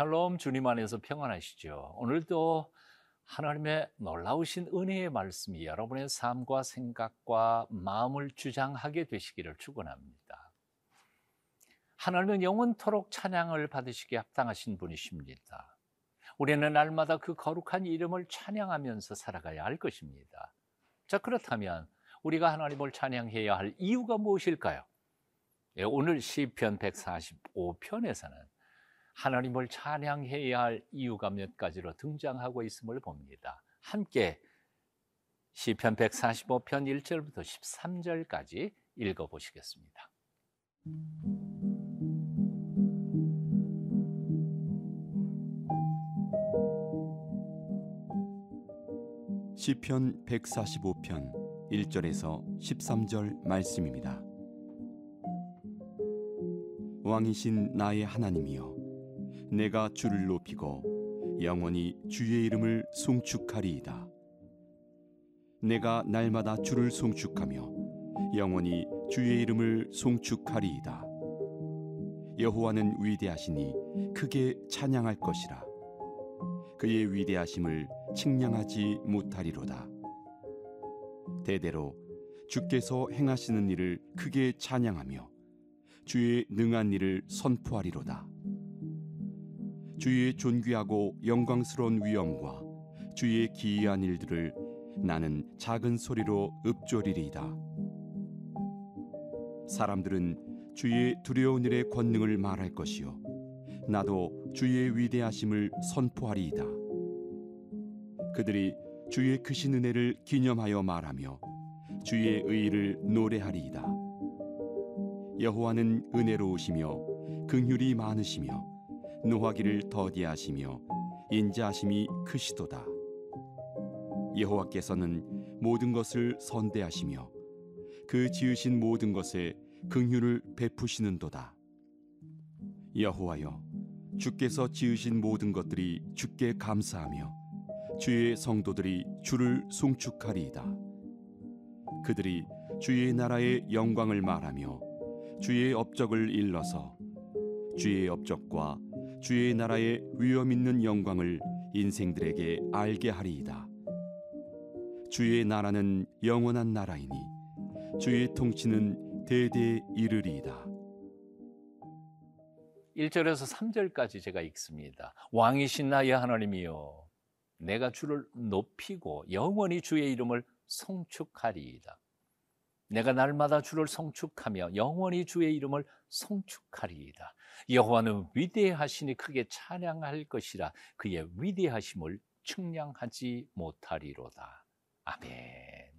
샬롬 주님 안에서 평안하시죠. 오늘도 하나님의 놀라우신 은혜의 말씀이 여러분의 삶과 생각과 마음을 주장하게 되시기를 축원합니다. 하나님은 영원토록 찬양을 받으시기에 합당하신 분이십니다. 우리는 날마다 그 거룩한 이름을 찬양하면서 살아가야 할 것입니다. 자, 그렇다면 우리가 하나님을 찬양해야 할 이유가 무엇일까요? 예, 오늘 시편 145편에서는 하나님을 찬양해야 할 이유가 몇 가지로 등장하고 있음을 봅니다. 함께 시편 145편 1절부터 13절까지 읽어 보시겠습니다. 시편 145편 1절에서 13절 말씀입니다. 왕이신 나의 하나님이여 내가 주를 높이고 영원히 주의 이름을 송축하리이다. 내가 날마다 주를 송축하며 영원히 주의 이름을 송축하리이다. 여호와는 위대하시니 크게 찬양할 것이라. 그의 위대하심을 측량하지 못하리로다. 대대로 주께서 행하시는 일을 크게 찬양하며 주의 능한 일을 선포하리로다. 주의 존귀하고 영광스러운 위엄과 주의 기이한 일들을 나는 작은 소리로 읊조리리이다. 사람들은 주의 두려운 일의 권능을 말할 것이요 나도 주의 위대하심을 선포하리이다. 그들이 주의 크신 은혜를 기념하여 말하며 주의 의를 노래하리이다. 여호와는 은혜로우시며 긍휼이 많으시며 노하기를 더디하시며 인자하심이 크시도다. 여호와께서는 모든 것을 선대하시며 그 지으신 모든 것에 긍휼을 베푸시는도다. 여호와여 주께서 지으신 모든 것들이 주께 감사하며 주의 성도들이 주를 송축하리이다. 그들이 주의 나라의 영광을 말하며 주의 업적을 일러서 주의 업적과 주의 나라의 위엄 있는 영광을 인생들에게 알게 하리이다. 주의 나라는 영원한 나라이니 주의 통치는 대대 이르리이다. 1절에서 3절까지 제가 읽습니다. 왕이신 나의 하나님이여 내가 주를 높이고 영원히 주의 이름을 송축하리이다. 내가 날마다 주를 송축하며 영원히 주의 이름을 송축하리이다. 여호와는 위대하시니 크게 찬양할 것이라 그의 위대하심을 측량하지 못하리로다. 아멘.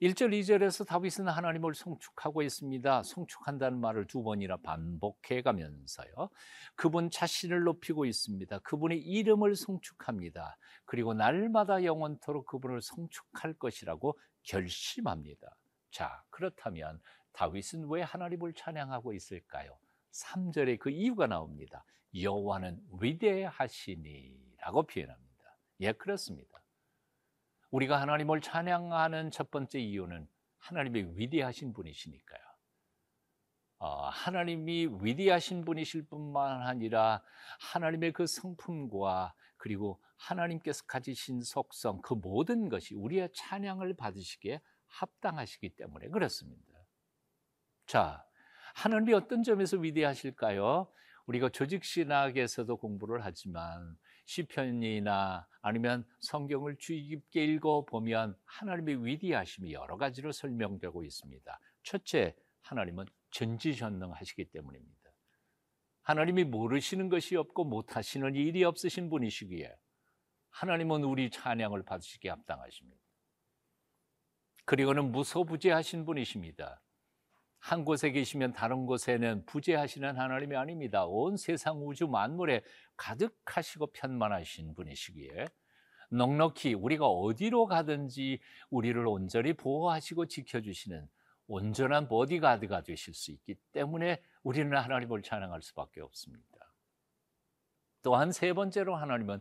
1절, 2절에서 다윗은 하나님을 송축하고 있습니다. 송축한다는 말을 두 번이나 반복해 가면서요. 그분 자신을 높이고 있습니다. 그분의 이름을 송축합니다. 그리고 날마다 영원토록 그분을 송축할 것이라고 결심합니다. 자, 그렇다면 다윗은 왜 하나님을 찬양하고 있을까요? 3절에 그 이유가 나옵니다. 여호와는 위대하시니라고 표현합니다. 예, 그렇습니다. 우리가 하나님을 찬양하는 첫 번째 이유는 하나님의 위대하신 분이시니까요. 어, 하나님이 위대하신 분이실 뿐만 아니라 하나님의 그 성품과 그리고 하나님께서 가지신 속성 그 모든 것이 우리의 찬양을 받으시기에 합당하시기 때문에 그렇습니다. 자, 하나님이 어떤 점에서 위대하실까요? 우리가 조직 신학에서도 공부를 하지만 시편이나 아니면 성경을 주의 깊게 읽어 보면 하나님의 위대하심이 여러 가지로 설명되고 있습니다. 첫째, 하나님은 전지전능하시기 때문입니다. 하나님이 모르시는 것이 없고 못하시는 일이 없으신 분이시기에 하나님은 우리 찬양을 받으시기에 합당하십니다. 그리고는 무소부재하신 분이십니다. 한 곳에 계시면 다른 곳에는 부재하시는 하나님이 아닙니다. 온 세상 우주 만물에 가득하시고 편만하신 분이시기에 넉넉히 우리가 어디로 가든지 우리를 온전히 보호하시고 지켜주시는 온전한 보디가드가 되실 수 있기 때문에 우리는 하나님을 찬양할 수밖에 없습니다. 또한 세 번째로 하나님은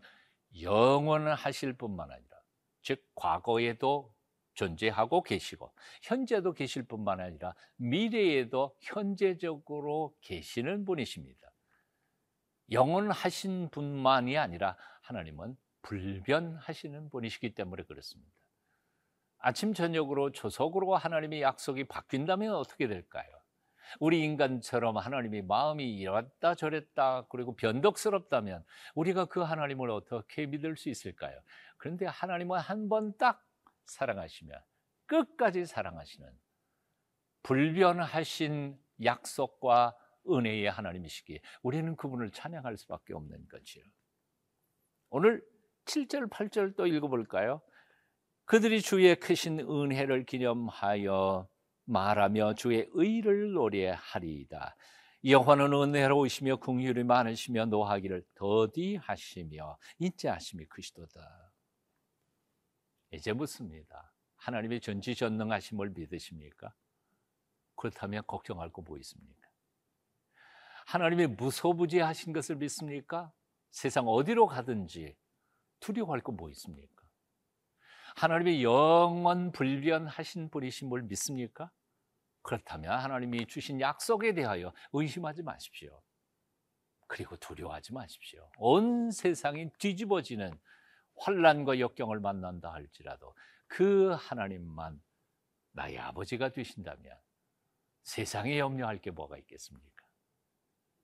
영원하실 뿐만 아니라 즉 과거에도 존재하고 계시고 현재도 계실 뿐만 아니라 미래에도 현재적으로 계시는 분이십니다. 영원하신 분만이 아니라 하나님은 불변하시는 분이시기 때문에 그렇습니다. 아침 저녁으로 조속으로 하나님의 약속이 바뀐다면 어떻게 될까요? 우리 인간처럼 하나님이 마음이 이랬다 저랬다 그리고 변덕스럽다면 우리가 그 하나님을 어떻게 믿을 수 있을까요? 그런데 하나님은 한 번 딱 사랑하시면 끝까지 사랑하시는 불변하신 약속과 은혜의 하나님이시기에 우리는 그분을 찬양할 수밖에 없는 거지요. 오늘 7절, 8절 또 읽어볼까요? 그들이 주의 크신 은혜를 기념하여 말하며 주의 의를 노래하리이다. 여호와는 은혜로우시며 궁휼이 많으시며 노하기를 더디하시며 인자하심이 크시도다. 이제 묻습니다. 하나님의 전지전능하심을 믿으십니까? 그렇다면 걱정할 거 뭐 있습니까? 하나님의 무소부지하신 것을 믿습니까? 세상 어디로 가든지 두려워할 거 뭐 있습니까? 하나님의 영원 불변하신 분이신 믿습니까? 그렇다면 하나님이 주신 약속에 대하여 의심하지 마십시오. 그리고 두려워하지 마십시오. 온 세상이 뒤집어지는 환란과 역경을 만난다 할지라도 그 하나님만 나의 아버지가 되신다면 세상에 염려할 게 뭐가 있겠습니까?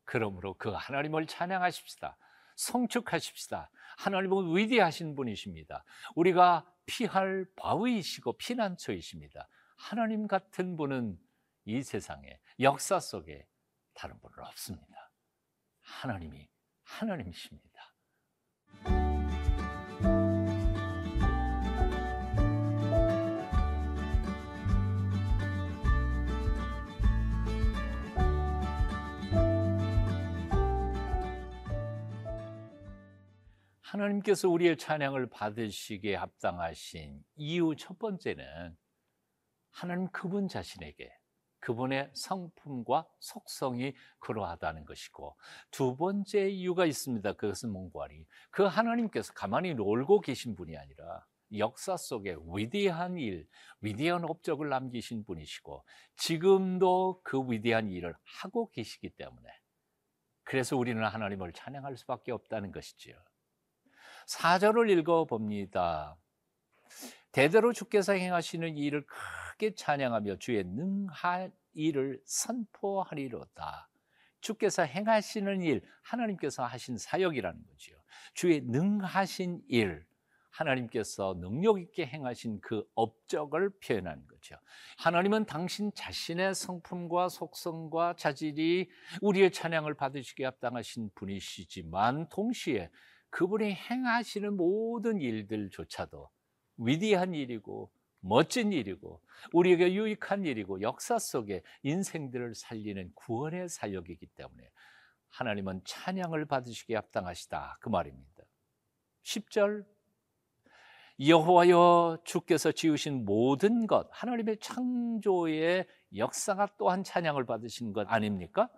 그러므로 그 하나님을 찬양하십시다. 성축하십시다. 하나님은 위대하신 분이십니다. 우리가 피할 바위이시고 피난처이십니다. 하나님 같은 분은 이 세상에 역사 속에 다른 분은 없습니다. 하나님이 하나님이십니다. 하나님께서 우리의 찬양을 받으시기에 합당하신 이유 첫 번째는 하나님 그분 자신에게 그분의 성품과 속성이 그러하다는 것이고 두 번째 이유가 있습니다. 그것은 몽고하리. 그 하나님께서 가만히 놀고 계신 분이 아니라 역사 속에 위대한 일, 위대한 업적을 남기신 분이시고 지금도 그 위대한 일을 하고 계시기 때문에 그래서 우리는 하나님을 찬양할 수밖에 없다는 것이지요. 4절을 읽어 봅니다. 대대로 주께서 행하시는 일을 크게 찬양하며 주의 능한 일을 선포하리로다. 주께서 행하시는 일, 하나님께서 하신 사역이라는 거지요. 주의 능하신 일, 하나님께서 능력 있게 행하신 그 업적을 표현하는 거죠. 하나님은 당신 자신의 성품과 속성과 자질이 우리의 찬양을 받으시게 합당하신 분이시지만 동시에 그분이 행하시는 모든 일들조차도 위대한 일이고 멋진 일이고 우리에게 유익한 일이고 역사 속에 인생들을 살리는 구원의 사역이기 때문에 하나님은 찬양을 받으시기에 합당하시다 그 말입니다. 10절 여호와여 주께서 지으신 모든 것 하나님의 창조의 역사가 또한 찬양을 받으신 것 아닙니까?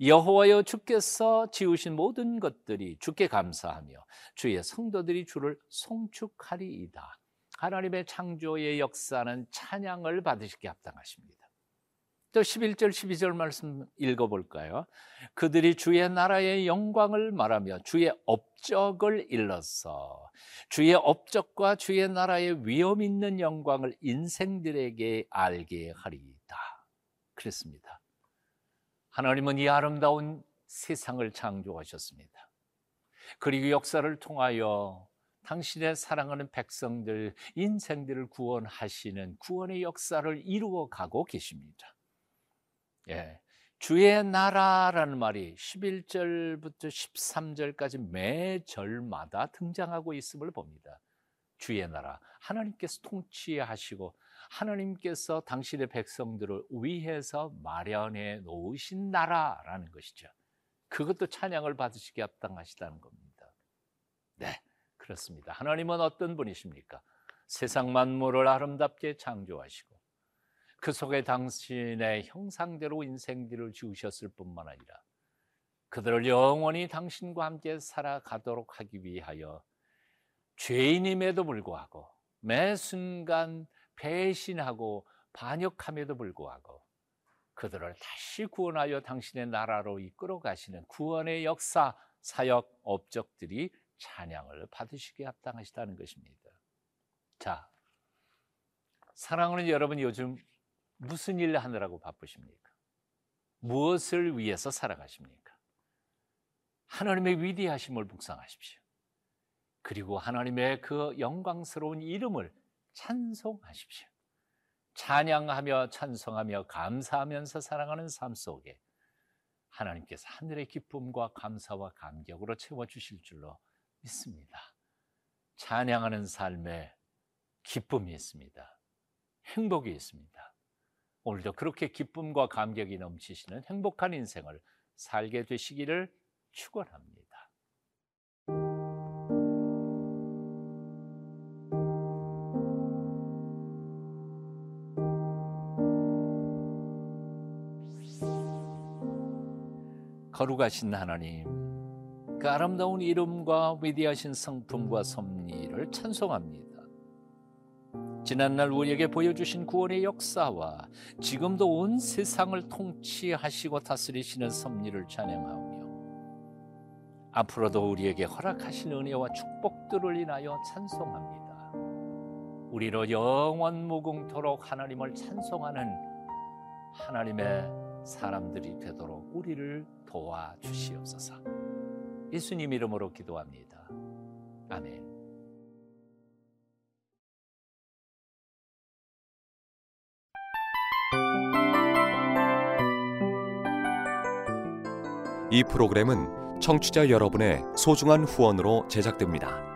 여호와여 주께서 지으신 모든 것들이 주께 감사하며 주의 성도들이 주를 송축하리이다. 하나님의 창조의 역사는 찬양을 받으시기 합당하십니다. 또 11절 12절 말씀 읽어 볼까요? 그들이 주의 나라의 영광을 말하며 주의 업적을 일러서 주의 업적과 주의 나라의 위엄 있는 영광을 인생들에게 알게 하리이다. 그랬습니다. 하나님은 이 아름다운 세상을 창조하셨습니다. 그리고 역사를 통하여 당신의 사랑하는 백성들, 인생들을 구원하시는 구원의 역사를 이루어 가고 계십니다. 예. 주의 나라라는 말이 11절부터 13절까지 매 절마다 등장하고 있음을 봅니다. 주의 나라. 하나님께서 통치하시고 하나님께서 당신의 백성들을 위해서 마련해 놓으신 나라라는 것이죠. 그것도 찬양을 받으시기 합당하시다는 겁니다. 네, 그렇습니다. 하나님은 어떤 분이십니까? 세상 만물을 아름답게 창조하시고 그 속에 당신의 형상대로 인생들을 지으셨을 뿐만 아니라 그들을 영원히 당신과 함께 살아가도록 하기 위하여 죄인임에도 불구하고 매 순간 배신하고 반역함에도 불구하고 그들을 다시 구원하여 당신의 나라로 이끌어 가시는 구원의 역사 사역 업적들이 찬양을 받으시기에 합당하시다는 것입니다. 자, 사랑하는 여러분 요즘 무슨 일 하느라고 바쁘십니까? 무엇을 위해서 살아가십니까? 하나님의 위대하심을 묵상하십시오. 그리고 하나님의 그 영광스러운 이름을 찬송하십시오. 찬양하며 찬송하며 감사하면서 살아가는 삶 속에 하나님께서 하늘의 기쁨과 감사와 감격으로 채워주실 줄로 믿습니다. 찬양하는 삶에 기쁨이 있습니다. 행복이 있습니다. 오늘도 그렇게 기쁨과 감격이 넘치시는 행복한 인생을 살게 되시기를 축원합니다. 거룩하신 하나님, 그 아름다운 이름과 위대하신 성품과 섭리를 찬송합니다. 지난날 우리에게 보여주신 구원의 역사와 지금도 온 세상을 통치하시고 다스리시는 섭리를 찬양하며 앞으로도 우리에게 허락하신 은혜와 축복들을 인하여 찬송합니다. 우리로 영원 무궁토록 하나님을 찬송하는 하나님의 사람들이 되도록 우리를 도와주시옵소서. 예수님 이름으로 기도합니다. 아멘. 이 프로그램은 청취자 여러분의 소중한 후원으로 제작됩니다.